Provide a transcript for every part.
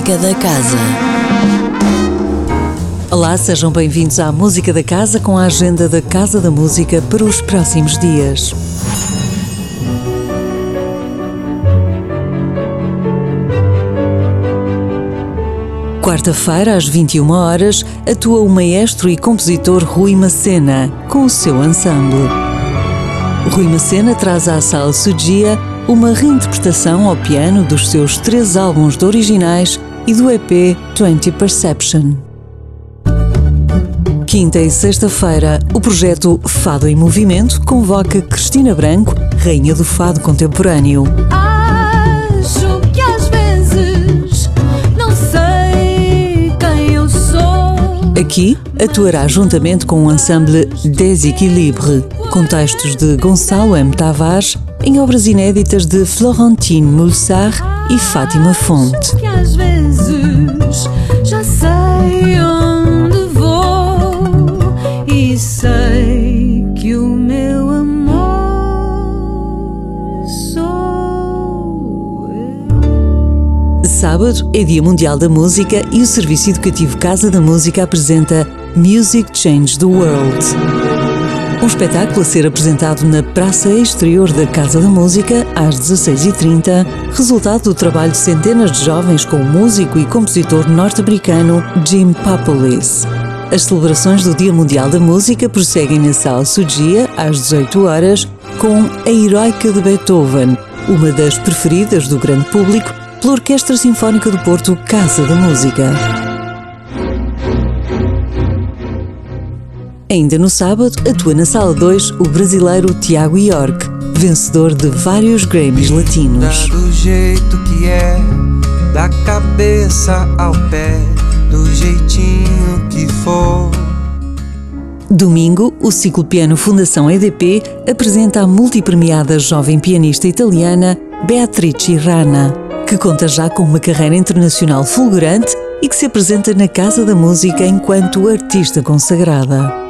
Música da Casa. Olá, sejam bem-vindos à Música da Casa com a agenda da Casa da Música para os próximos dias. Quarta-feira, às 21 horas, atua o maestro e compositor Rui Macena, com o seu ensemble. Rui Macena traz à sala Sudia uma reinterpretação ao piano dos seus três álbuns de originais e do EP 20 Perception. Quinta e sexta-feira, o projeto Fado em Movimento convoca Cristina Branco, rainha do fado contemporâneo. Acho que às vezes não sei quem eu sou. Aqui atuará juntamente com o ensemble Desequilibre, com textos de Gonçalo M. Tavares em obras inéditas de Florentine Mulsar e Fátima Fonte. Sábado é Dia Mundial da Música e o Serviço Educativo Casa da Música apresenta Music Change the World. Um espetáculo a ser apresentado na Praça Exterior da Casa da Música às 16h30, resultado do trabalho de centenas de jovens com o músico e compositor norte-americano Jim Papolis. As celebrações do Dia Mundial da Música prosseguem na Sala Sugia às 18 horas com A Heroica de Beethoven, uma das preferidas do grande público pela Orquestra Sinfónica do Porto Casa da Música. Ainda no sábado, atua na Sala 2 o brasileiro Tiago York, vencedor de vários Grammys latinos. do jeito que é, da cabeça ao pé, do jeitinho que for. Domingo, o Ciclo Piano Fundação EDP apresenta a multipremiada jovem pianista italiana Beatrice Rana, que conta já com uma carreira internacional fulgurante e que se apresenta na Casa da Música enquanto artista consagrada.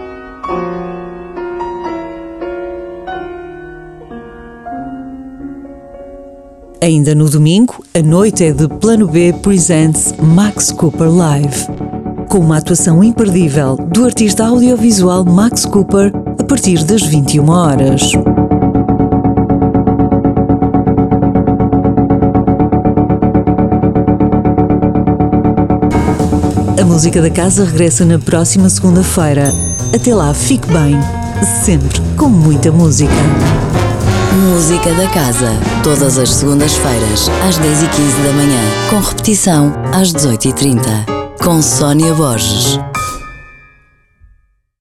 Ainda no domingo, a noite é de Plano B Presents Max Cooper Live. Com uma atuação imperdível do artista audiovisual Max Cooper a partir das 21 horas. A música da casa regressa na próxima segunda-feira. Até lá, fique bem, sempre com muita música. Música da Casa. Todas as segundas-feiras, às 10h15 da manhã. Com repetição, às 18h30. Com Sónia Borges.